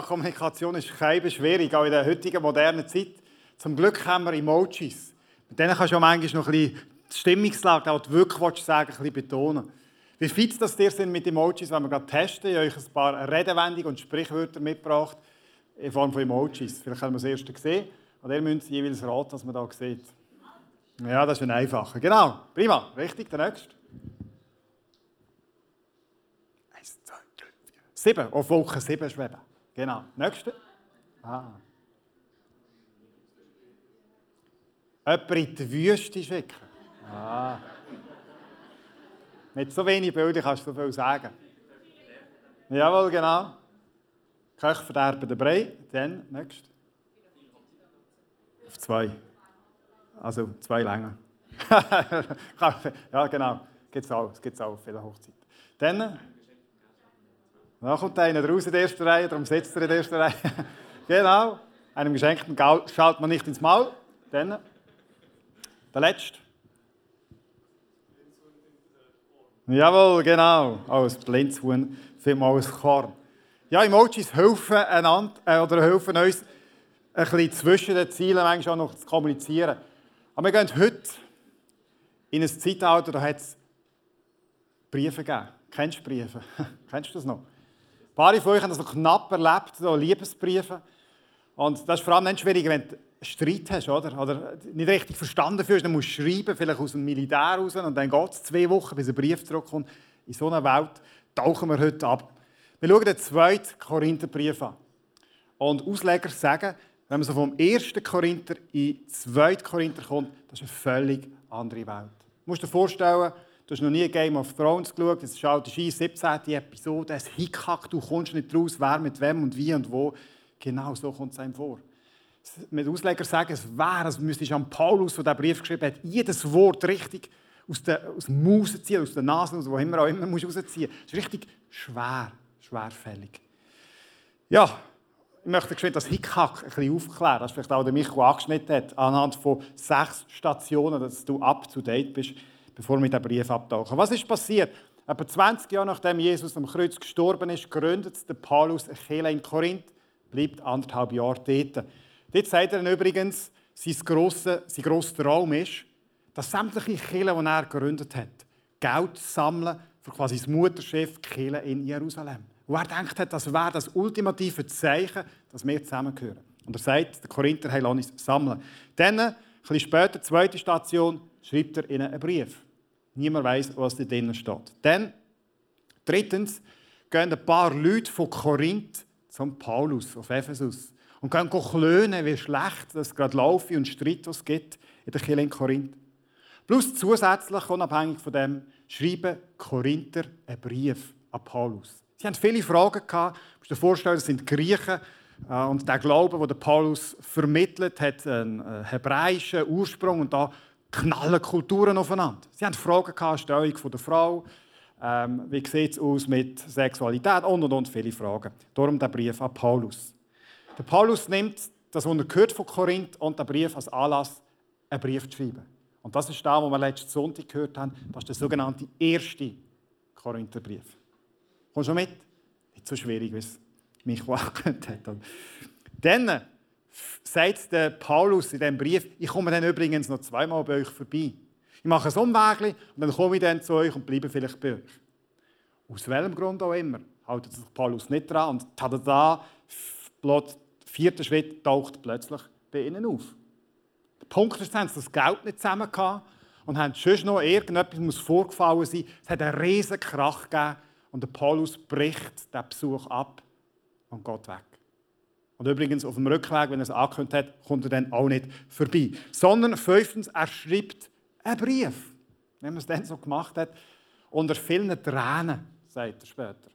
Ja, Kommunikation ist kein schwierig, auch in der heutigen modernen Zeit. Zum Glück haben wir Emojis. Mit denen kannst du ja manchmal noch ein bisschen die Stimmungslage, die du wirklich sagen ein bisschen betonen. Wie fit das dir sind mit Emojis, wenn wir gerade testen, ich habe euch ein paar Redewendungen und Sprichwörter mitgebracht in Form von Emojis. Vielleicht haben wir das erste gesehen. Und ihr müsst jeweils raten, was man da sieht. Ja, das ist ein einfacher. Genau, prima. Richtig, der nächste. Eins, zwei, drei, vier. Sieben, auf Wolken sieben schweben. Genau. Nächste. Ah. Jemand in die Wüste schicken. Ah. Mit so wenig Bildern kannst du so viel sagen. Jawohl, genau. Köche verderben den Brei. Dann, nächst. Auf zwei. Also zwei Längen. ja, genau. Gibt es auch, auch auf vielen Hochzeiten. Dann. Da kommt einer raus in der ersten Reihe, darum sitzt er in der ersten Reihe. genau. Einem geschenkten Gaul schaut man nicht ins Maul. Dann. Der letzte. Jawohl, genau. Als Blindshuhn, vielmals Korn. Ja, Emojis helfen, einander, äh, oder helfen uns, ein bisschen zwischen den Zielen manchmal noch zu kommunizieren. Aber wir gehen heute in ein Zeitalter, da hat es Briefe gegeben. Kennst du Briefe? Kennst du das noch? Paar von euch haben das noch knapp erlebt, so Liebesbriefe. Und das ist vor allem dann schwierig, wenn du Streit hast, oder? Oder nicht richtig verstanden fühlst, dann musst du schreiben, vielleicht aus dem Militär raus, und dann geht es zwei Wochen, bis ein Brief zurückkommt. In so einer Welt tauchen wir heute ab. Wir schauen den zweiten Korintherbrief an. Und Ausleger sagen, wenn man so vom 1. Korinther in den 2. Korinther kommt, das ist eine völlig andere Welt. Du musst dir vorstellen, du hast noch nie Game of Thrones geschaut, jetzt schaltest du ein, 17. Episode, es Hickhack, du kommst nicht raus, wer mit wem und wie und wo. Genau so kommt es einem vor. Mit Ausleger sagen, es wäre, als müsste an Paulus, der diesen Brief geschrieben hat, jedes Wort richtig aus, der, aus dem Maus ziehen, aus der Nase, aus wo immer auch immer musst rausziehen. Es ist richtig schwer, schwerfällig. Ja, ich möchte geschwind das Hickhack ein bisschen aufklären, das vielleicht auch der Michael angeschnitten hat, anhand von sechs Stationen, dass du up to date bist, bevor wir den Brief abtauchen. Was ist passiert? Etwa 20 Jahre nachdem Jesus am Kreuz gestorben ist, gründet der Paulus eine Kirche in Korinth, bleibt anderthalb Jahre dort. Dort sagt er übrigens, sein grosser, sein grosser Traum ist, dass sämtliche Kirchen, die er gegründet hat, Geld sammeln für quasi das Mutterschiff Kirche in Jerusalem. Und er denkt, das wäre das ultimative Zeichen, dass wir zusammengehören. Und er sagt, der Korinther hat uns sammeln. Dann, bisschen später, zweite Station, schreibt er ihnen einen Brief. Niemand weiß, was da drinnen steht. Dann, drittens, gehen ein paar Leute von Korinth zum Paulus auf Ephesus und gehen klönen, wie schlecht es gerade laufe und Streit, was es gibt in der Kirche in Korinth. Plus zusätzlich, unabhängig von dem, schreiben Korinther einen Brief an Paulus. Sie haben viele Fragen. Du musst dir vorstellen, das sind Griechen. Äh, und der Glaube, den Paulus vermittelt, hat einen äh, hebräischen Ursprung und da knallen Kulturen aufeinander. Sie haben Fragen gehabt, Stellung der Frau, ähm, wie sieht es aus mit Sexualität und und und viele Fragen. Darum der Brief an Paulus. Der Paulus nimmt das, was er gehört von Korinth und den Brief als Anlass, einen Brief zu schreiben. Und das ist da, wo wir letzten Sonntag gehört haben. Das ist der sogenannte erste Korintherbrief. Kommst du mit? Nicht so schwierig, wie es mich angekündigt hat. Dann sagt der Paulus in diesem Brief, ich komme dann übrigens noch zweimal bei euch vorbei. Ich mache ein Umweg und dann komme ich dann zu euch und bleibe vielleicht bei euch. Aus welchem Grund auch immer hält sich Paulus nicht dran und tada, der vierte Schritt taucht plötzlich bei ihnen auf. Der Punkt ist, sie haben das Geld nicht zusammen gehabt und haben schon noch irgendetwas muss vorgefallen sein. Es hat einen riesen Krach gegeben und der Paulus bricht den Besuch ab und geht weg. Und übrigens, auf dem Rückweg, wenn er es angekündigt hat, kommt er dann auch nicht vorbei. Sondern fünftens, er schreibt einen Brief, wenn man es dann so gemacht hat, unter vielen Tränen. sagt er später.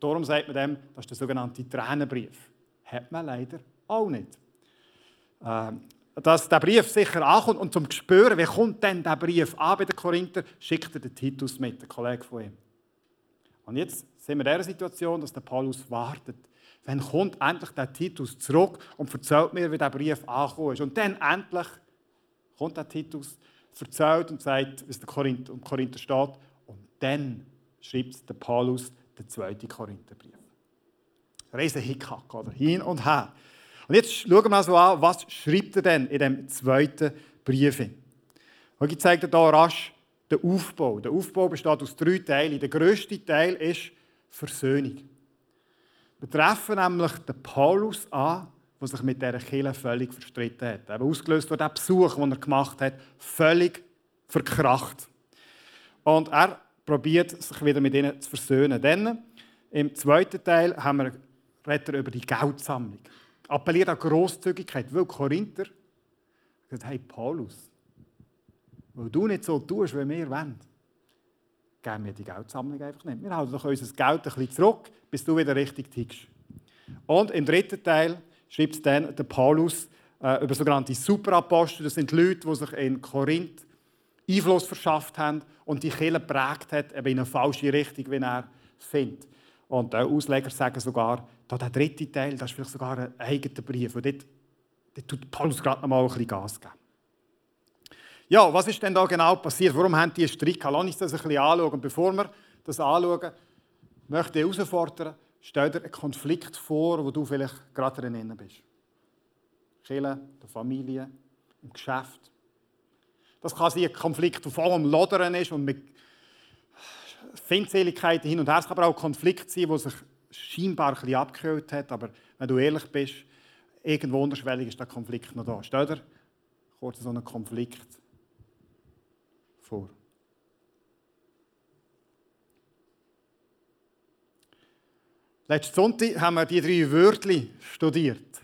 Darum sagt man dem, das ist der sogenannte Tränenbrief. Hat man leider auch nicht. Ähm, dass der Brief sicher ankommt und zum spüren, wie kommt denn der Brief an bei den Korinther, schickt er den Titus mit, der Kollege von ihm. Und jetzt sind wir in der Situation, dass der Paulus wartet. Wann kommt endlich der Titus zurück und erzählt mir, wie der Brief angekommen ist. Und dann endlich kommt der Titus, erzählt und sagt, wie es der Korinther, um Korinther steht. Und dann schreibt der Paulus den zweiten Korintherbrief. Riesen Hickhack, oder? Hin und her. Und jetzt schauen wir mal so an, was schreibt er denn in dem zweiten Brief? Und ich zeige dir hier rasch den Aufbau. Der Aufbau besteht aus drei Teilen. Der grösste Teil ist Versöhnung. Wir treffen nämlich den Paulus an, der sich mit dieser Kirche völlig verstritten hat. Eben ausgelöst durch den Besuch, den er gemacht hat, völlig verkracht. Und er probiert, sich wieder mit ihnen zu versöhnen. Dann, im zweiten Teil, haben wir, redet er über die Geldsammlung. Appelliert an Grosszügigkeit, weil Korinther sagt, hey Paulus, weil du nicht so tust, wie wir wollen, geben wir die Geldsammlung einfach nicht. Wir halten doch unser Geld ein bisschen zurück, bis du wieder richtig tickst. Und im dritten Teil schreibt dann der Paulus äh, über sogenannte Superapostel. Das sind Leute, die sich in Korinth Einfluss verschafft haben und die Kirche geprägt hat, eben in eine falsche Richtung, wie er findet. Und die Ausleger sagen sogar, da der dritte Teil, das ist vielleicht sogar ein eigener Brief. Und dort, dort tut Paulus gerade noch mal ein bisschen Gas geben. Ja, was ist denn da genau passiert? Warum haben die Streit gehabt? Lass uns das ein bisschen anschauen. Bevor wir das anschauen, möchte ich herausfordern, stell dir einen Konflikt vor, wo du vielleicht gerade drin bist. Kirche, der Familie, im Geschäft. Das kann sein ein Konflikt, der vor allem Lodern ist und mit Feindseligkeiten hin und her. Es kann aber auch ein Konflikt sein, der sich scheinbar ein abgekühlt hat. Aber wenn du ehrlich bist, irgendwo unterschwellig ist der Konflikt noch da. Stell dir kurz so einen Konflikt vor. Letzten Sonntag haben wir die drei Wörter studiert.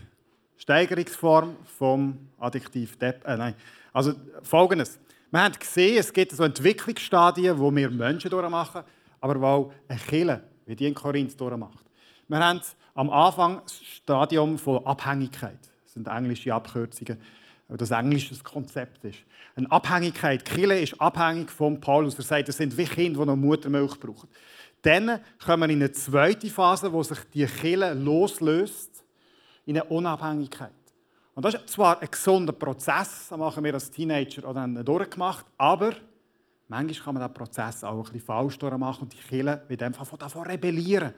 Steigerungsform vom Adjektiv Depp. Äh, nein. Also folgendes. Wir haben gesehen, es gibt so Entwicklungsstadien, wo wir Menschen durchmachen, aber auch eine Kille, wie die in Korinth durchmacht. Wir haben am Anfang das Stadium von Abhängigkeit. Das sind englische Abkürzungen das englische Konzept ist. Eine Abhängigkeit. Kille ist abhängig von Paulus. Er sagt, das sind wie Kinder, die noch Muttermilch brauchen. Dann kommen wir in eine zweite Phase, wo sich die Kille loslöst, in eine Unabhängigkeit. Und das ist zwar ein gesunder Prozess, das machen wir als Teenager oder dann durchgemacht, aber manchmal kann man diesen Prozess auch ein bisschen falsch durchmachen und die Kille wird einfach davon rebellieren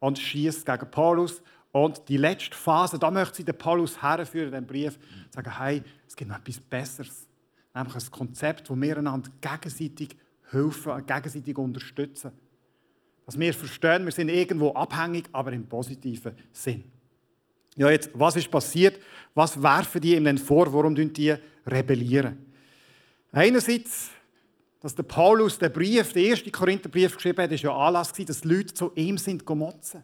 und schießt gegen Paulus und die letzte Phase, da möchte sie den Paulus herführen, den Brief, sagen, hey, es gibt noch etwas Besseres. Nämlich ein Konzept, wo wir einander gegenseitig helfen, gegenseitig unterstützen. Dass wir verstehen, wir sind irgendwo abhängig, aber im positiven Sinn. Ja, jetzt, was ist passiert? Was werfen die ihm denn vor? Warum die rebellieren? Einerseits, dass der Paulus den Brief, den ersten Korintherbrief geschrieben hat, ist ja Anlass gewesen, dass Leute zu ihm sind gemotzen.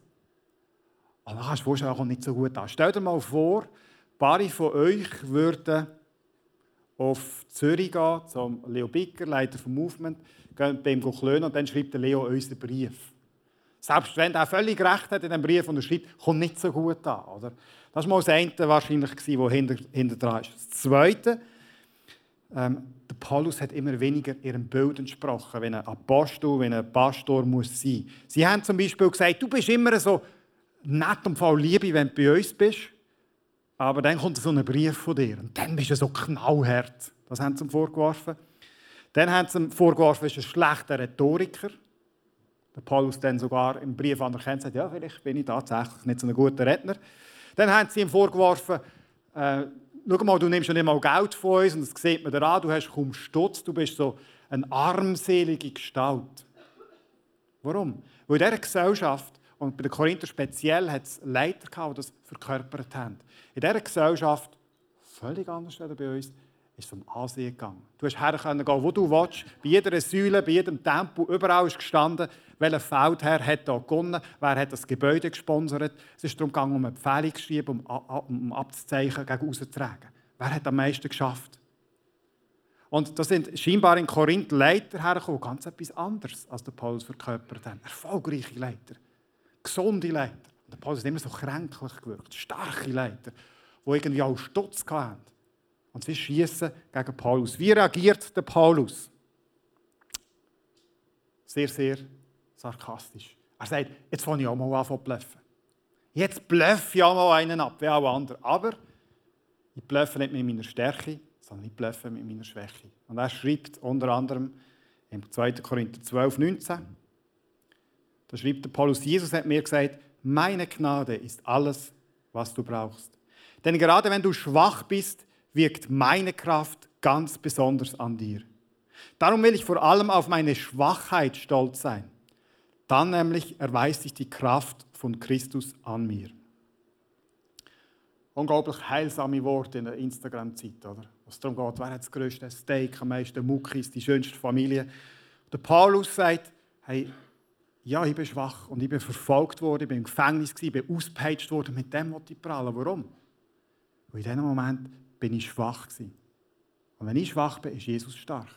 Aber dann kannst du vorstellen, kommt nicht so gut an. Stell dir mal vor, ein paar von euch würden auf Zürich gehen, zum Leo Bicker, Leiter vom Movement, gehen bei ihm klönen und dann schreibt der Leo unseren Brief. Selbst wenn er völlig recht hat in dem Brief, den er schreibt, kommt nicht so gut an. Oder? Das war mal das eine wahrscheinlich, was hinter, hinter dran ist. Das Zweite, ähm, der Paulus hat immer weniger ihrem Bild entsprochen, wenn ein Apostel, wenn ein Pastor muss sein. Sie haben zum Beispiel gesagt, du bist immer so nett und voll Liebe, wenn du bei uns bist. Aber dann kommt so ein Brief von dir und dann bist du so knallhart. Das haben sie ihm vorgeworfen. Dann haben sie ihm vorgeworfen, er ist ein schlechter Rhetoriker. Der Paulus dann sogar im Brief anerkennt, sagt, ja, vielleicht bin ich tatsächlich nicht so ein guter Redner. Dann haben sie ihm vorgeworfen, äh, schau mal, du nimmst ja nicht mal Geld von uns und das sieht man dir an, du hast kaum Stutz, du bist so eine armselige Gestalt. Warum? Weil in dieser Gesellschaft und bei den Korinther speziell hat es Leiter gehabt, die das verkörpert haben. In dieser Gesellschaft, völlig anders als bei uns, ist es um Ansehen gegangen. Du hast hergehen, wo du willst, bei jeder Säule, bei jedem Tempel, überall ist gestanden, welcher Feldherr hat da gewonnen, wer hat das Gebäude gesponsert. Es ist darum gegangen, um eine Empfehlung zu schreiben, um, um abzuzeichnen, gegen rauszutragen. Wer hat am meisten geschafft? Und da sind scheinbar in Korinth Leiter hergekommen, ganz etwas anderes, als der Paulus verkörpert hat. Erfolgreiche Leiter, gesunde Leiter. Der Paulus hat immer so kränklich gewirkt, starke Leiter, die irgendwie auch Stutz hatten. Und sie schießen gegen Paulus. Wie reagiert der Paulus? Sehr, sehr sarkastisch. Er sagt, jetzt fange ich auch mal an zu bluffen. Jetzt bluffe ich auch mal einen ab, wie auch andere. Aber ich bluffe nicht mit meiner Stärke, sondern ich bluffe mit meiner Schwäche. Und er schreibt unter anderem im 2. Korinther 12, 19, da schreibt der Paulus, Jesus hat mir gesagt, meine Gnade ist alles, was du brauchst. Denn gerade wenn du schwach bist, wirkt meine Kraft ganz besonders an dir. Darum will ich vor allem auf meine Schwachheit stolz sein. Dann nämlich erweist sich die Kraft von Christus an mir. Unglaublich heilsame Worte in der Instagram-Zeit, oder? Was darum geht, wer hat das größte Steak, am meisten Muckis, die schönste Familie. Der Paulus sagt, hey, ja, ich bin schwach und ich bin verfolgt worden, ich bin im Gefängnis, ich bin ausgepeitscht worden, mit dem wollte ich prallen. Warum? Weil in diesem Moment bin ich schwach gewesen. Und wenn ich schwach bin, ist Jesus stark.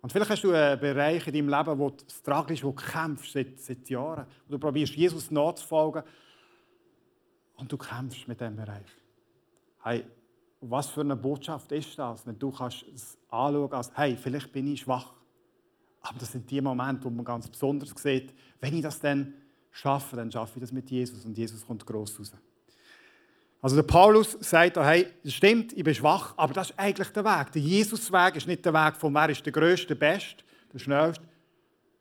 Und vielleicht hast du einen Bereich in deinem Leben, wo tragisch, wo du kämpfst seit, seit Jahren. Und du probierst, Jesus nachzufolgen. Und du kämpfst mit diesem Bereich. Hey, was für eine Botschaft ist das, wenn du kannst es anschauen kannst, hey, vielleicht bin ich schwach. Aber das sind die Momente, wo man ganz besonders sieht, wenn ich das dann schaffe, dann schaffe ich das mit Jesus und Jesus kommt groß raus. Also der Paulus sagt, hey, das stimmt, ich bin schwach, aber das ist eigentlich der Weg. Der Jesusweg ist nicht der Weg von wer ist der Größte, der Beste, der Schnellste.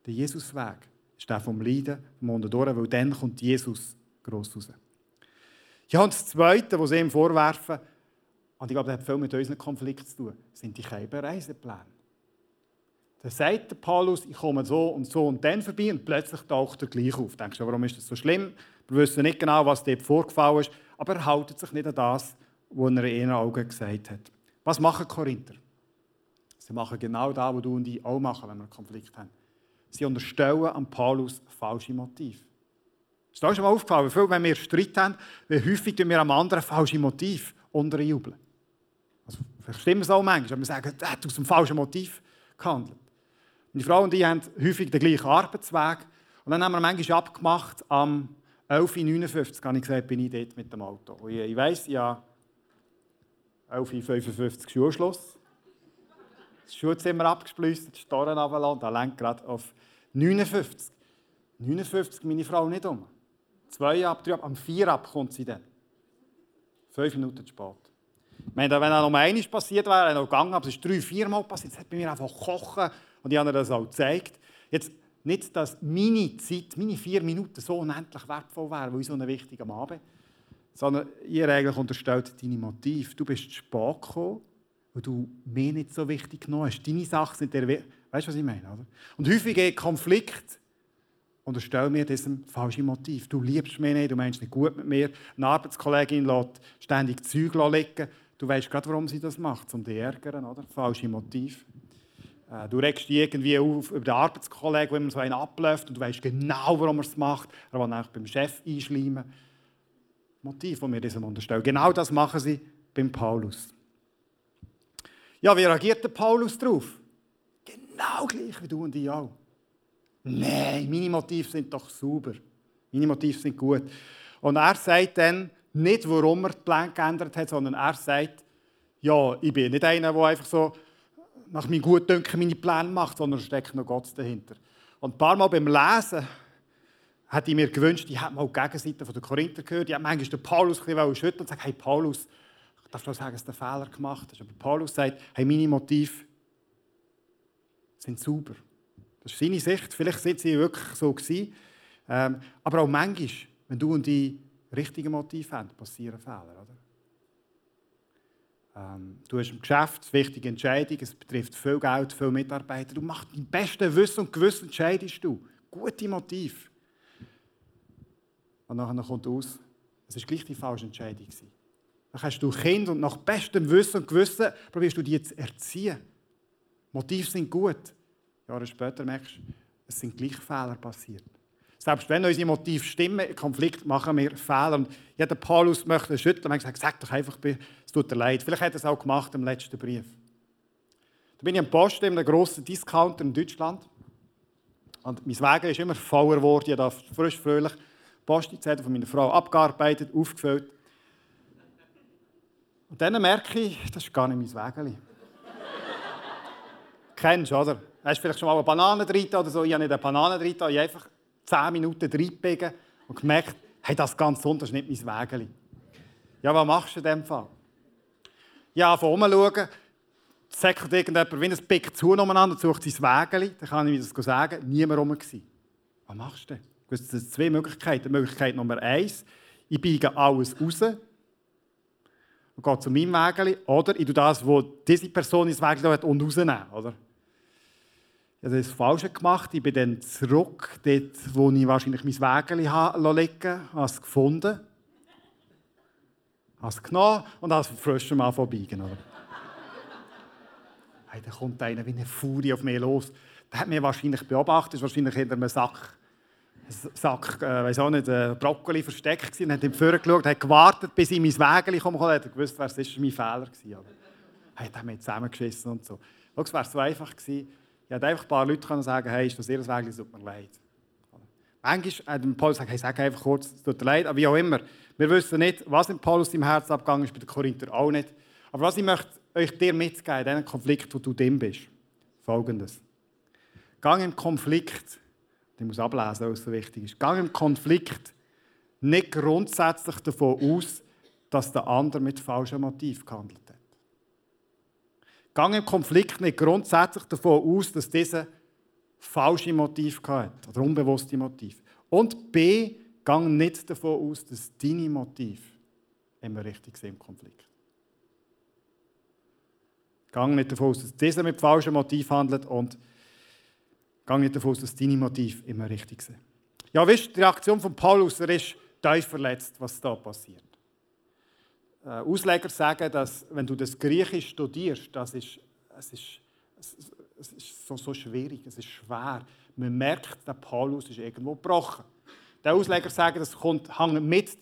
Der Jesusweg ist der vom Leiden, vom Unterdurch, weil dann kommt Jesus gross raus. Ja, und das Zweite, was sie ihm vorwerfen, und ich glaube, das hat viel mit unseren Konflikten zu tun, sind die geheimen Reisepläne. Dann sagt der Paulus, ich komme so und so und dann vorbei und plötzlich taucht er gleich auf. Denkst du, warum ist das so schlimm? Wir wissen nicht genau, was dort vorgefallen ist, aber er hält sich nicht an das, was er in ihren Augen gesagt hat. Was machen Korinther? Sie machen genau das, was du und ich auch machen, wenn wir einen Konflikt haben. Sie unterstellen an Paulus falsche Motive. Ist dir schon mal aufgefallen, wie wenn wir Streit haben, wie häufig wir am anderen falsche Motiv unterjubeln? Also, vielleicht stimmt es auch manchmal, aber wir sagen, er hat aus einem falschen Motiv gehandelt. Meine Frau und ich haben häufig den gleichen Arbeitsweg. Und dann haben wir manchmal abgemacht, am 11.59 Uhr habe ich gesagt, bin ich dort mit dem Auto. Und ich, ich weiss, ja, 11.55 Uhr Schulschluss. Das Schulzimmer abgesplusst, die Storen runtergelassen, da lenkt gerade auf 59. 59 meine Frau nicht um. Zwei ab, drei ab, am vier ab kommt sie dann. Fünf Minuten zu spät. Ich meine, wenn er noch einmal passiert wäre, er noch gegangen, aber es ist drei, vier Mal passiert, es hat bei mir einfach kochen und ich habe ihr das auch gezeigt. Jetzt nicht, dass meine Zeit, meine vier Minuten so unendlich wertvoll wären, weil ich so wichtigen Mann bin, sondern ihr eigentlich unterstellt deine Motive. Du bist spät gekommen, weil du mir nicht so wichtig genommen hast. Deine Sachen sind der Weißt du, was ich meine? Oder? Und häufig geht Konflikt unterstell mir diesem falschen Motiv. Du liebst mich nicht, du meinst nicht gut mit mir. Eine Arbeitskollegin lässt ständig Zeug liegen. Du weißt gerade, warum sie das macht, um dich zu ärgern? Falsche Motiv. Äh, du regst dich irgendwie auf über den Arbeitskollegen, wenn man so einen abläuft und du weißt genau, warum er es macht. Er will auch beim Chef einschleimen. Motiv, das wir diesem unterstellen. Genau das machen sie beim Paulus. Ja, wie reagiert der Paulus darauf? Genau gleich wie du und ich auch. Nein, meine Motive sind doch sauber. Meine Motive sind gut. Und er sagt dann nicht, warum er den Plan geändert hat, sondern er sagt, ja, ich bin nicht einer, der einfach so nach meinem Gutdünken meine Pläne macht, sondern steckt noch Gott dahinter. Und ein paar Mal beim Lesen hätte ich mir gewünscht, ich hätte mal die Gegenseite von der Korinther gehört. Ich hätte manchmal den Paulus ein bisschen schütteln und sagen, hey Paulus, ich darf nur sagen, dass du einen Fehler gemacht hast. Aber Paulus sagt, hey, meine Motive sind sauber. Das ist seine Sicht. Vielleicht sind sie wirklich so gewesen. Ähm, aber auch manchmal, wenn du und die richtige Motive haben, passieren Fehler. Oder? Ähm, du hast im Geschäft wichtige Entscheidung, es betrifft viel Geld, viele Mitarbeiter. Du machst dein bestes Wissen und Gewissen, entscheidest du. Gute Motiv. Und dann kommt aus, es war gleich die falsche Entscheidung. Dann hast du Kind und nach bestem Wissen und Gewissen probierst du die zu erziehen. Motive sind gut. Jahre später merkst du, es sind gleich Fehler passiert. Selbst wenn unsere Motive stimmen, im Konflikt machen wir Fehler. Und jeder Paulus möchte schütteln, und gesagt, sag doch einfach, es tut dir leid. Vielleicht hat er es auch gemacht im letzten Brief. Da bin ich am Posten in einem grossen Discounter in Deutschland. Und mein Wagen ist immer voller geworden. Ich habe frisch, fröhlich Postzettel von meiner Frau abgearbeitet, aufgefüllt. Und dann merke ich, das ist gar nicht mein Wägeli. Kennst du, oder? Hast du vielleicht schon mal eine Banane drin oder so? Ich habe nicht eine Banane drin, ich habe einfach 10 Minuten reingebiegen und gemerkt, hey, das ganz unten ist nicht mein Wägeli. Ja, was machst du in diesem Fall? Ja, von oben schauen, säckelt irgendjemand wie ein Pick zu umeinander und sucht sein Wägeli, dann kann ich mir das sagen, niemand rum gewesen. Was machst du denn? Es sind zwei Möglichkeiten. Möglichkeit Nummer eins, ich biege alles raus und gehe zu meinem Wägeli, oder ich tue das, was diese Person ins Wägeli hat, und rausnehmen, oder? Ich habe das Falsche gemacht. Ich bin dann zurück, dort, wo ich wahrscheinlich mein Wägeli liegen habe, habe es gefunden, es genommen und es frisch mal vorbeigen. hey, da kommt einer wie eine Furie auf mich los. Der hat mich wahrscheinlich beobachtet, ist wahrscheinlich hinter einem Sack, Sack äh, weiß auch nicht, äh, Brokkoli versteckt gewesen, hat ihm vorgeschaut, hat gewartet, bis ich mein Wägeli komme, hat er gewusst, was ist mein Fehler gewesen. Oder? Hey, der hat mich zusammengeschissen und so. Schau, es wäre so einfach gewesen, ich hätte einfach ein paar Leute können sagen hey, ist das ihr Weg, es tut mir leid. Manchmal hat Paulus gesagt, hey, sag einfach kurz, es tut mir leid, aber wie auch immer. Wir wissen nicht, was in Paulus im Herz abgegangen ist, bei den Korinther auch nicht. Aber was ich möchte euch dir mitgeben, in diesem Konflikt, wo du drin bist, folgendes. Gang im Konflikt, ich muss ablesen, was so wichtig ist, gang im Konflikt nicht grundsätzlich davon aus, dass der andere mit falschem Motiv gehandelt hat. Gang im Konflikt nicht grundsätzlich davon aus, dass dieser falsche Motiv hat oder unbewusste Motiv. Und B, gang nicht davon aus, dass deine Motiv immer richtig sind im Konflikt. Gang nicht davon aus, dass dieser mit falschem Motiv handelt und gang nicht davon aus, dass deine Motiv immer richtig sind. Ja, wisst die Reaktion von Paulus, er ist tief verletzt, was da passiert. Äh, Ausleger sagen, dass wenn du das Griechisch studierst, das ist, es ist, es ist so, so schwierig, es ist schwer. Man merkt, der Paulus ist irgendwo gebrochen. Die Ausleger sagen, das kommt, hängt mit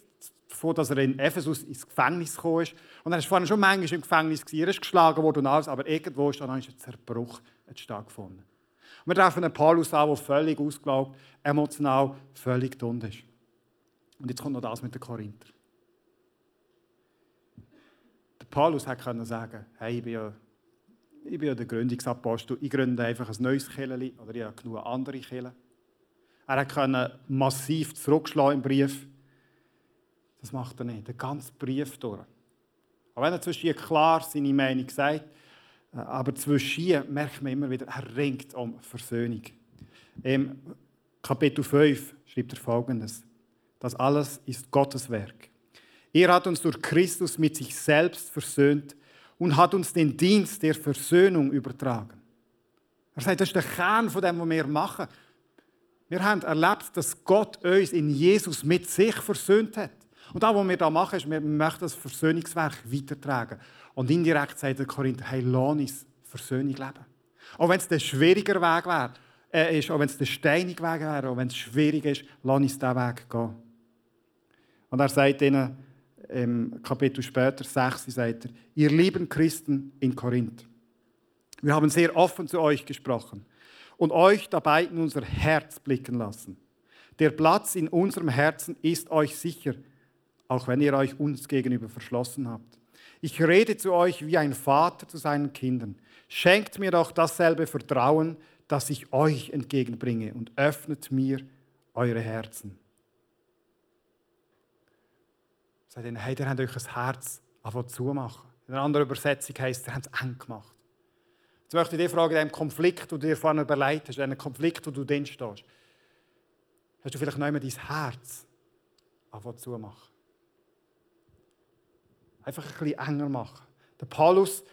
davon, dass er in Ephesus ins Gefängnis gekommen ist. Und er war vorhin schon manchmal im Gefängnis, er ist geschlagen worden und alles, aber irgendwo ist dann ein Zerbruch stattgefunden. Und wir treffen einen Paulus an, der völlig ausgelaugt, emotional völlig dumm ist. Und jetzt kommt noch das mit den Korinther. Paulus hätte können sagen hey, ich bin ja, ich bin ja der Gründungsapostel, ich gründe einfach ein neues Kirche oder ich habe genug andere Kirchen. Er hätte massiv zurückschlagen im Brief. Das macht er nicht, den ganzen Brief durch. Auch wenn er zwischen klar seine Meinung sagt, äh, aber zwischen merkt man immer wieder, er ringt um Versöhnung. Im Kapitel 5 schreibt er folgendes: Das alles ist Gottes Werk. Er hat uns durch Christus mit sich selbst versöhnt und hat uns den Dienst der Versöhnung übertragen. Er sagt, das ist der Kern von dem, was wir machen. Wir haben erlebt, dass Gott uns in Jesus mit sich versöhnt hat. Und das, was wir da machen, ist, wir möchten das Versöhnungswerk weitertragen. Und indirekt sagt der Korinther, hey, lass uns Versöhnung leben. Auch wenn es der schwieriger Weg wäre, äh, ist, auch wenn es der steinige Weg wäre, auch wenn es schwierig ist, lass uns diesen Weg gehen. Und er sagt ihnen, im Kapitel später, 6, sagt er, ihr lieben Christen in Korinth, wir haben sehr offen zu euch gesprochen und euch dabei in unser Herz blicken lassen. Der Platz in unserem Herzen ist euch sicher, auch wenn ihr euch uns gegenüber verschlossen habt. Ich rede zu euch wie ein Vater zu seinen Kindern. Schenkt mir doch dasselbe Vertrauen, das ich euch entgegenbringe und öffnet mir eure Herzen. Sagt ihnen, hey, ihr habt euch ein Herz zumachen. In einer anderen Übersetzung heisst, ihr habt es eng gemacht. Jetzt möchte ich dich fragen, in dem Konflikt, den du dir vorhin überlegt hast, in einem Konflikt, wo du drin stehst, hast du vielleicht noch einmal dein Herz zumachen? Einfach ein bisschen enger machen. Der Paulus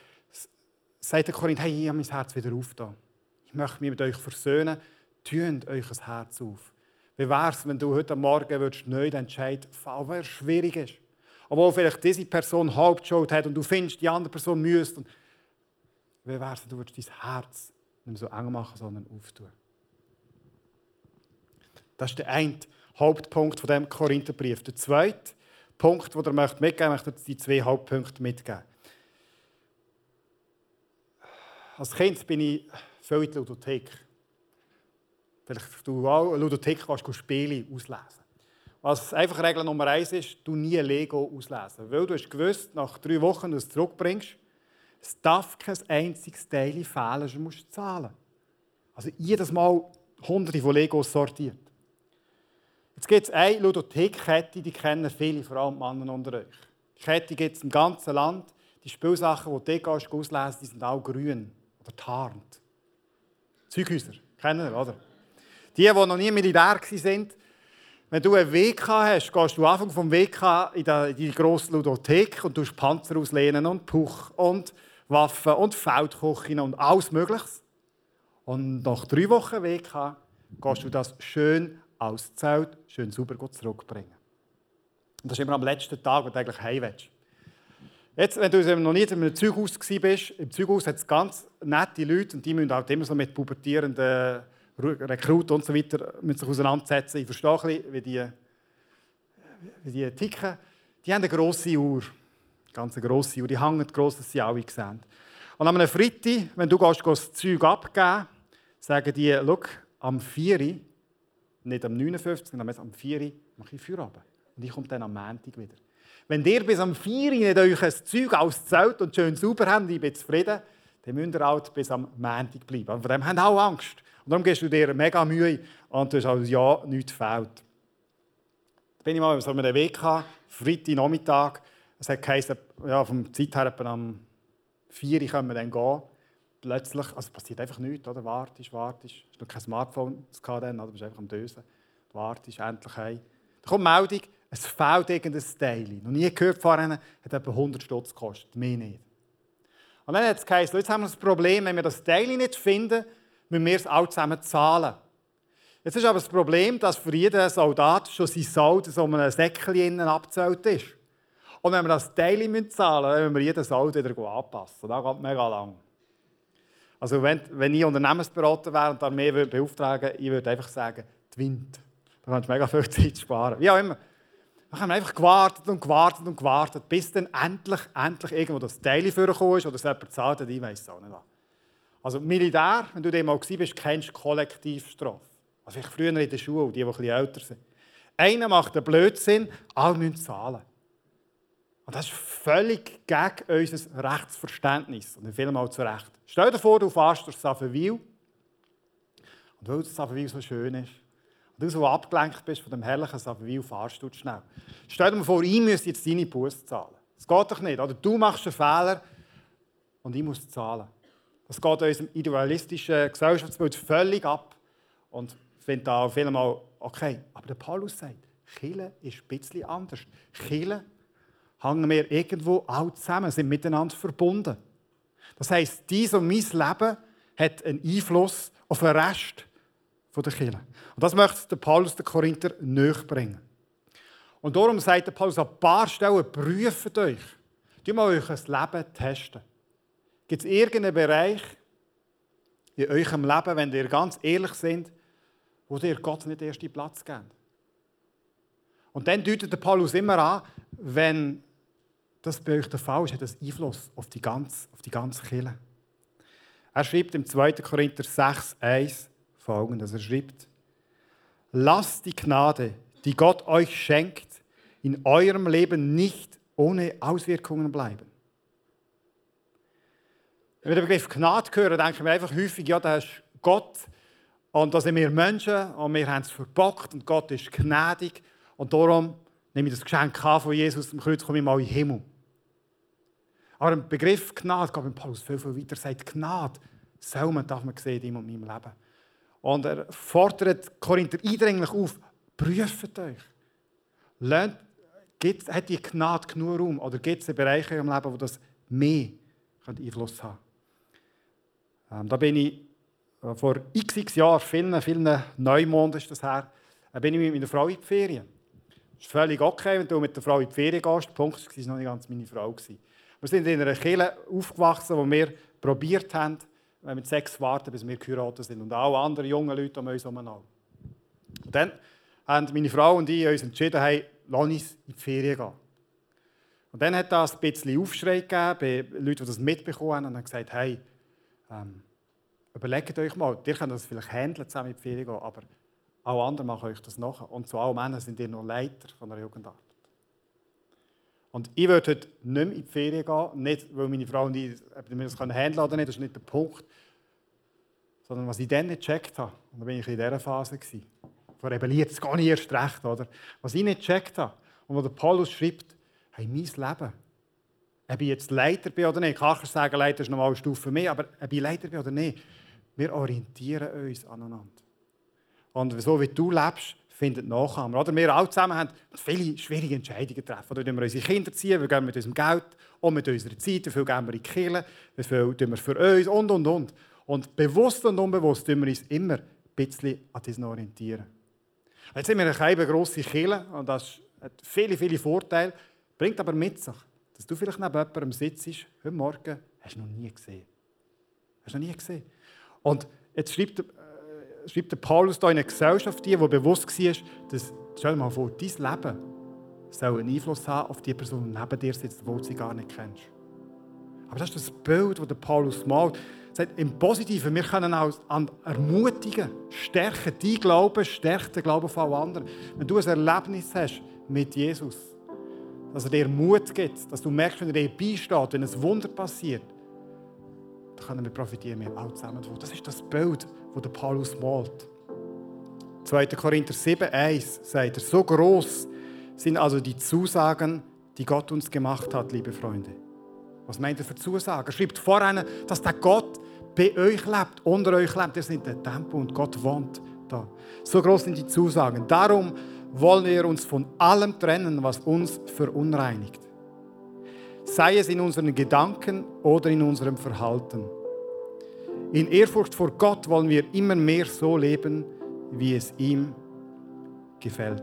sagt der Korinth, hey, ich habe mein Herz wieder aufgetan. Ich möchte mich mit euch versöhnen. Tönt euch ein Herz auf. Wie wäre es, wenn du heute Morgen würdest neu entscheiden würdest, weil es schwierig ist? obwohl vielleicht diese Person Hauptschuld hat und du findest, die andere Person müsste. Wie wäre es, du würdest dein Herz nicht so eng machen, sondern auftun? Das ist der eine Hauptpunkt von dem Korintherbrief. Der zweite Punkt, den er mitgeben möchte, möchte die zwei Hauptpunkte mitgeben. Als Kind bin ich viel in der Ludothek. Vielleicht du auch Ludothek kannst du Spiele auslesen. Was einfach Regel Nummer eins ist, du nie Lego auslesen. Weil du hast gewusst, nach drei Wochen, dass du es zurückbringst, es darf kein einziges Teil fehlen, sonst musst du zahlen. Also jedes Mal hunderte von Legos sortiert. Jetzt gibt es eine Ludothek-Kette, die kennen viele, vor allem Männer unter euch. Die Kette gibt es im ganzen Land. Die Spielsachen, die du dort auslesen die sind auch grün oder tarnt. Zeughäuser, kennen ihr, oder? Die, die noch nie Militär waren, wenn du einen WK hast, gehst du am Anfang vom WK in die, grosse Ludothek und du Panzer auslehnen und Puch und Waffen und Feldkochen und alles Mögliche. Und nach drei Wochen WK gehst du das schön aus Zelt, schön sauber zurückbringen. Und das ist immer am letzten Tag, wenn du eigentlich heim willst. Jetzt, wenn du noch nie in einem Zeughaus bist, im Zeughaus hat es ganz nette Leute und die müssen halt immer so mit pubertierenden Rekruten und so weiter sich auseinandersetzen. Ich verstehe ein bisschen, wie die, wie die ticken. Die haben eine grosse Uhr. Ganz grosse Uhr. Die hängen gross, dass sie alle sehen. Und einem Freitag, wenn du gehst, das Zeug abgeben sagen die, schau, am 4 nicht am 59, sondern am 4 mache ich Feierabend. Und ich komme dann am Montag wieder. Wenn ihr bis am 4 nicht euch ein Zeug auszählt und schön sauber habt, ich bin zufrieden, dann müsst ihr halt bis am Montag bleiben. Und von dem haben auch Angst. Und darum gehst du dir mega Mühe und du hast also ja nichts fehlt. Da bin ich mal so einem Weg gehabt, Freitag Nachmittag. Es hat geheißen, ja, vom Zeit her etwa am 4 können wir dann gehen. Plötzlich, also passiert einfach nichts, oder? Wartest, wartest. Du hast noch kein Smartphone dann, oder? Du bist einfach am Dösen. Du wartest endlich heim. Da kommt Meldung, es fehlt irgendein Teil. Noch nie gehört von ihnen, hat etwa 100 Stutz gekostet, mehr nicht. Und dann hat es geheißen, jetzt haben wir das Problem, wenn wir das Teil nicht finden, müssen wir es auch zusammen zahlen. Jetzt ist aber das Problem, dass für jeden Soldat schon sein Sold in so einem Säckchen abgezählt ist. Und wenn wir das Teil zahlen müssen, dann müssen wir jeden Sold wieder anpassen. Das geht mega lang. Also wenn, wenn ich Unternehmensberater wäre und dann mehr beauftragen würde, ich würde einfach sagen, die Wind. Da kannst du mega viel Zeit sparen. Wie auch immer. Dann haben wir einfach gewartet und gewartet und gewartet, bis dann endlich, endlich irgendwo das Teil vorgekommen ist oder es jemand zahlt hat, ich weiß es auch nicht. Also Militär, wenn du dem mal bist, kennst du Kollektivstrafe. Also ich früher in der Schule, die, die etwas älter sind. Einer macht einen Blödsinn, alle müssen zahlen. Und das ist völlig gegen unser Rechtsverständnis. Und vielmal zu Recht. Stell dir vor, du fährst durch Savenwil. Und weil Savenwil so schön ist, und du so abgelenkt bist von dem herrlichen Savenwil, fahrst du schnell. Stell dir vor, ich müsste jetzt deine Buße zahlen. Das geht doch nicht. Oder du machst einen Fehler und ich muss zahlen. Das geht unserem idealistischen Gesellschaftsbild völlig ab. Und ich finde da vielmal, okay, aber der Paulus sagt, Chile ist ein bisschen anders. Chile hängen wir irgendwo alle zusammen, sind miteinander verbunden. Das heisst, dies und mein Leben hat einen Einfluss auf den Rest der Kirche. Und das möchte der Paulus den Korinther bringen. Und darum sagt der Paulus an ein paar Stellen, prüft euch. Tut mal euch Leben testen. Gibt es irgendeinen Bereich in eurem Leben, wenn ihr ganz ehrlich seid, wo ihr Gott nicht ersten Platz gebt? Und dann deutet der Paulus immer an, wenn das bei euch der Fall ist, hat das Einfluss auf die ganze, auf die ganze Kirche. Er schreibt im 2. Korinther 6, 1 folgendes. Er schreibt, lasst die Gnade, die Gott euch schenkt, in eurem Leben nicht ohne Auswirkungen bleiben. Wenn wir den Begriff Gnade hören, denken wir einfach häufig, ja, das ist Gott und da sind wir Menschen und wir haben es verbockt und Gott ist gnädig und darum nehme ich das Geschenk von Jesus am Kreuz, komme ich mal in den Himmel. Aber im Begriff Gnade geht Paulus viel, viel weiter. Er sagt, Gnade darf man sehen in meinem Leben. Und er fordert Korinther eindringlich auf, prüft euch. Lernt, gibt, hat die Gnade genug Raum? Oder gibt es Bereiche im Leben, wo das mehr Einfluss haben ähm, Da bin ich äh, vor x, x Jahren, vielen, vielen Neumond ist das her, äh, bin ich mit meiner Frau in die Ferien. Das ist völlig okay, wenn du mit der Frau in die Ferien gehst. Punkt war noch nicht ganz meine Frau. Wir sind in einer Kirche aufgewachsen, wo wir probiert haben, mit sechs warten, bis wir geheiratet sind. Und auch andere junge Leute um uns herum. Und dann haben meine Frau und ich uns entschieden, hey, lass uns in die Ferien gehen. Und dann hat das ein bisschen Aufschrei gegeben bei Leuten, die das mitbekommen haben und haben gesagt, hey, ähm, überlegt euch mal, ihr könnt das vielleicht handeln, zusammen in die Ferien gehen, aber auch andere machen euch das nach. Und zu allen Männern sind ihr noch Leiter von der Jugendarbeit. Und ich würde heute nicht mehr in die Ferien gehen, nicht weil meine Frau und ich das handeln können das ist nicht der Punkt, sondern was ich dann nicht gecheckt habe, und da war ich in dieser Phase, gewesen, von rebelliert, das gar nicht erst recht, oder? Was ich nicht gecheckt habe, und wo der Paulus schreibt, hey, mein Leben, ob ich jetzt Leiter bin oder nicht, ich kann sagen, Leiter ist nochmal eine Stufe mehr, aber ob ich Leiter bin oder nicht, wir orientieren uns aneinander. Und so wie du lebst, findet Nachahmer. Oder wir alle zusammen haben viele schwierige Entscheidungen getroffen. Oder wir unsere Kinder ziehen, wir gehen mit unserem Geld und mit unserer Zeit, wie viel geben wir in die Kirche, wie viel tun wir für uns und, und, und. Und bewusst und unbewusst tun wir uns immer ein bisschen an diesen orientieren. Jetzt sind wir eine grosse Kirche und das hat viele, viele Vorteile, bringt aber mit sich, dass du vielleicht neben jemandem sitzt, heute Morgen, hast du noch nie gesehen. Hast du noch nie gesehen. Und jetzt schreibt, schreibt der Paulus da in eine Gesellschaft, die, die bewusst war, dass, stell dir mal vor, dein Leben soll einen Einfluss haben auf die Person, die neben dir sitzt, die du gar nicht kennst. Aber das ist das Bild, das der Paulus malt. Sagt, Im Positiven, wir können auch ermutigen, stärken dein Glauben, stärken den Glauben von anderen. Wenn du ein Erlebnis hast mit Jesus, dass er dir Mut gibt, dass du merkst, wenn er dir beisteht, wenn ein Wunder passiert, können wir profitieren, wir alle zusammen davon. Das ist das Bild, das der Paulus malt. 2. Korinther 7, 1 sagt er, so groß sind also die Zusagen, die Gott uns gemacht hat, liebe Freunde. Was meint er für Zusagen? Er schreibt voran, dass der Gott bei euch lebt, unter euch lebt. Ihr seid der Tempel und Gott wohnt da. So groß sind die Zusagen. Darum wollen wir uns von allem trennen, was uns verunreinigt. Sei es in unseren Gedanken oder in unserem Verhalten. In Ehrfurcht vor Gott wollen wir immer mehr so leben, wie es ihm gefällt.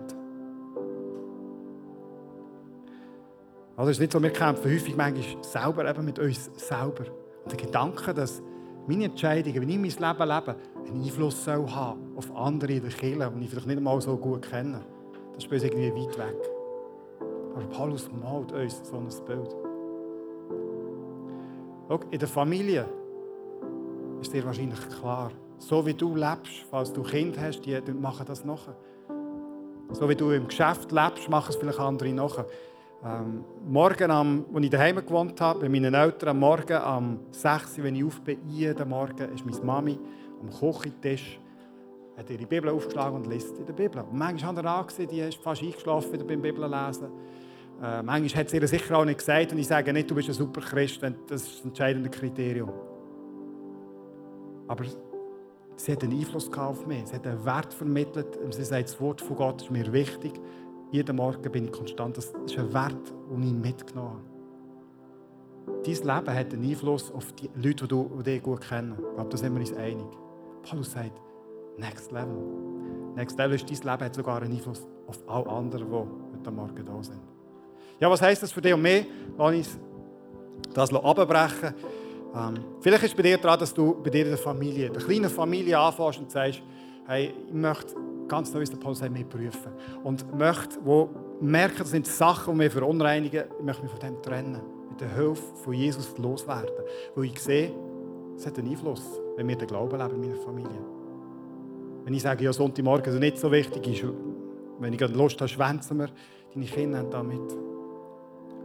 Also ist nicht so, wir kämpfen häufig manchmal selber eben mit uns selber. Und der Gedanke, dass meine Entscheidungen, wie ich mein Leben lebe, einen Einfluss soll haben auf andere in der Kirche, die ich vielleicht nicht einmal so gut kenne, das ist irgendwie weit weg. Aber Paulus malt uns so ein Bild. Schau, in der Familie ist dir wahrscheinlich klar, so wie du lebst, falls du Kind hast, die machen das nachher. So wie du im Geschäft lebst, machen es vielleicht andere nachher. Ähm, morgen, am, als ich daheim gewohnt habe, bei meinen Eltern, am Morgen um 6 Uhr, wenn ich auf bin, jeden Morgen ist meine Mami am Kochentisch, hat ihre Bibel aufgeschlagen und liest in der Bibel. Und manchmal hat er angesehen, die ist fast eingeschlafen wieder beim Bibellesen. Äh, manchmal hat sie ihr sicher auch nicht gesagt und ich sage nicht, du bist ein super Christ, das ist das entscheidende Kriterium. Aber sie hat einen Einfluss auf mich, sie hat einen Wert vermittelt sie sagt, das Wort von Gott ist mir wichtig jeden Morgen bin ich konstant. Das ist ein Wert, den ich mitgenommen habe. Dein Leben hat einen Einfluss auf die Leute, die die dich gut kennen. Ich glaube, da sind wir uns einig. Paulus sagt, Next Level. Next Level ist, dein Leben hat sogar einen Einfluss auf alle anderen, die heute Morgen da sind. Ja, was heisst das für dich und mich? Lass uns das abbrechen. Ähm, vielleicht ist bei dir dran, dass du bei dir der Familie, der kleinen Familie anfängst und sagst, hey, ich möchte ganz neu ist der Paulus sagt, wir prüfen. Und möchte, wo merken, das sind Sachen, die wir verunreinigen, ich möchte mich von dem trennen. Mit der Hilfe von Jesus loswerden. Weil ich sehe, es hat einen Einfluss, wenn wir den Glauben leben in meiner Familie. Wenn ich sage, ja, Sonntagmorgen ist nicht so wichtig, ist, wenn ich Lust habe, schwänzen wir, deine Kinder haben damit.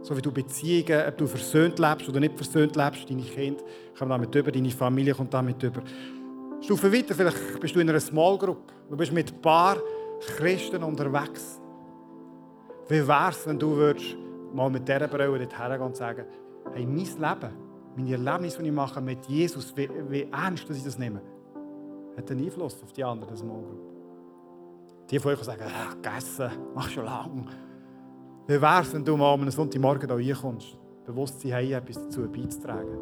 So wie du Beziehungen, ob du versöhnt lebst oder nicht versöhnt lebst, deine Kinder kommen damit über, deine Familie kommt damit über. Stufe weiter, vielleicht bist du in einer Small Group. Du bist mit ein paar Christen unterwegs. Wie wäre es, wenn du würdest mal mit dieser Brille dorthin gehen und sagen, hey, mein Leben, meine Erlebnisse, die ich mache mit Jesus, wie, wie ernst dass ich das nehme, hat einen Einfluss auf die anderen Small Group. Die von euch sagen, ah, gegessen, mach schon lange. Wie wäre es, wenn du mal am Sonntagmorgen hier reinkommst, Bewusstsein haben, etwas dazu beizutragen?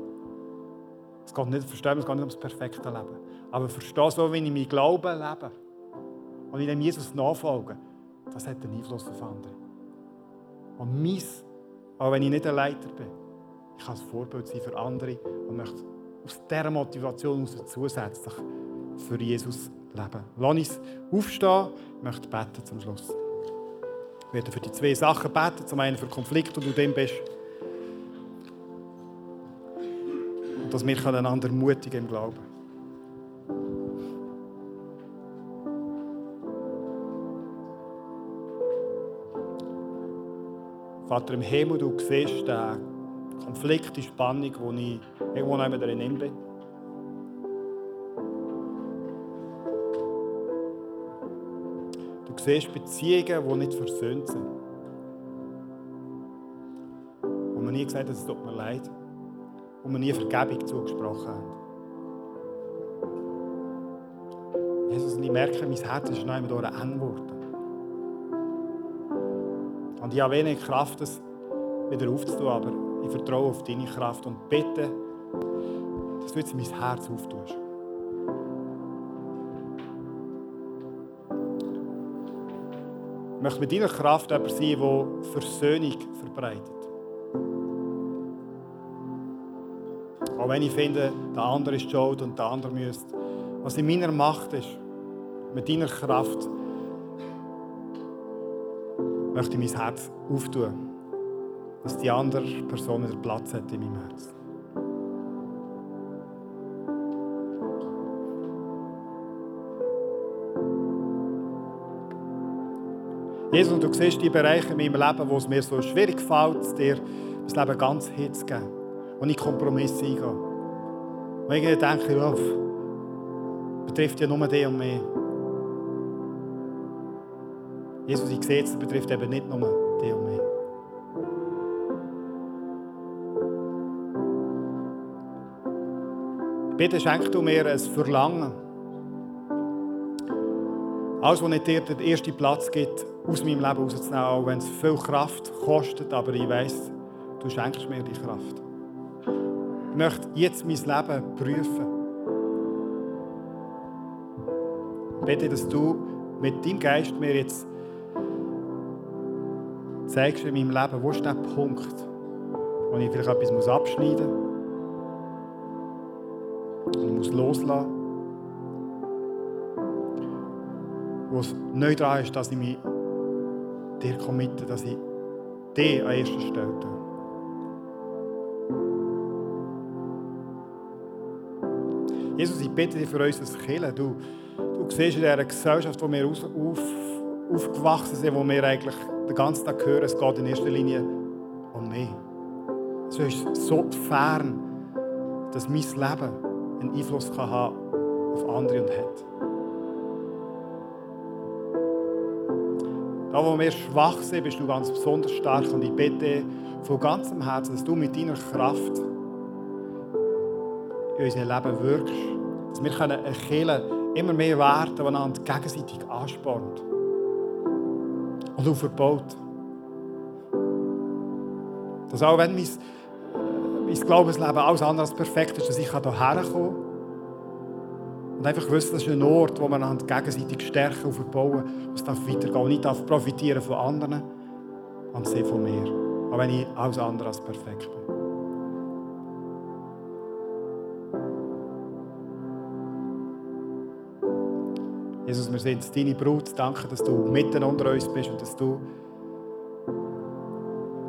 Es geht nicht, verstehen, es geht nicht ums perfekte Leben. Aber verstehe so, wie ich mein Glauben lebe und in dem Jesus nachfolge, das hat einen Einfluss auf andere. Und mein, auch wenn ich nicht ein Leiter bin, ich kann ein Vorbild sein für andere und möchte aus dieser Motivation heraus zusätzlich für Jesus leben. Lass uns aufstehen. Ich möchte beten zum Schluss. Ich werde für die zwei Sachen beten. Zum einen für Konflikt, wo du dem bist. Und dass wir einander mutigen im Glauben. Vater im Himmel, du siehst den Konflikt, die Spannung, wo ich irgendwo mehr drin bin. Siehst Beziehungen, die nicht versöhnt sind. Wo man nie gesagt hat, es tut mir leid. Wo man nie Vergebung zugesprochen hat. Jesus, und ich merke, mein Herz ist noch einmal eng geworden. Und ich habe wenig Kraft, das wieder aufzutun, aber ich vertraue auf deine Kraft und bitte, dass du jetzt mein Herz auftust. Möchte mit deiner Kraft jemand sein, der Versöhnung verbreitet. Auch wenn ich finde, der andere ist schuld und der andere müsste. Was in meiner Macht ist, mit deiner Kraft möchte ich mein Herz auftun, dass die andere Person wieder Platz hat in meinem Herz. Jesus, und du siehst die Bereiche in meinem Leben, wo es mir so schwierig fällt, dir das Leben ganz hinzugeben, wo ich Kompromisse eingehe. Und ich denke, ja, betrifft ja nur dich und mich. Jesus, ich sehe, es betrifft eben nicht nur dich und mich. Bitte schenk du mir ein Verlangen. Alles, was nicht dir den ersten Platz gibt, aus meinem Leben rauszunehmen, auch wenn es viel Kraft kostet, aber ich weiß, du schenkst mir die Kraft. Ich möchte jetzt mein Leben prüfen. Bitte, dass du mit deinem Geist mir jetzt zeigst in meinem Leben, wo ist der Punkt, wo ich vielleicht etwas abschneiden muss, und ich muss loslassen, wo es neu dran ist, dass ich mich dir committe, dass ich dich an erster Stelle tue. Jesus, ich bitte dich für uns als Kirche. Du, du siehst in dieser Gesellschaft, wo wir auf, aufgewachsen sind, wo wir eigentlich den ganzen Tag hören, es geht in erster Linie um mich. Es ist so fern, dass mein Leben einen Einfluss kann haben auf andere und hat. Da, wo wir schwach sind, bist du ganz besonders stark. Und ich bitte von ganzem Herzen, dass du mit deiner Kraft in unser Leben wirkst, dass wir eine Kirche immer mehr werden, die einander gegenseitig anspornt und aufbaut. Dass auch wenn mein, mein Glaubensleben alles andere als perfekt ist, dass ich hierher kommen kann und einfach wissen, das ist ein Ort, wo man einander gegenseitig stärken und verbauen, es darf weitergehen und ich darf profitieren von anderen und sie von mir. Auch wenn ich alles andere als perfekt bin. Jesus, wir sind deine Brut. Danke, dass du mitten unter uns bist und dass du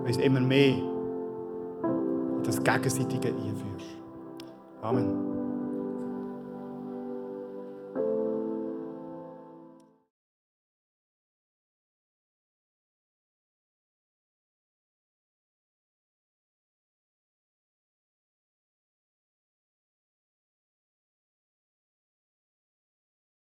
uns immer mehr in das Gegenseitige einführst. Amen.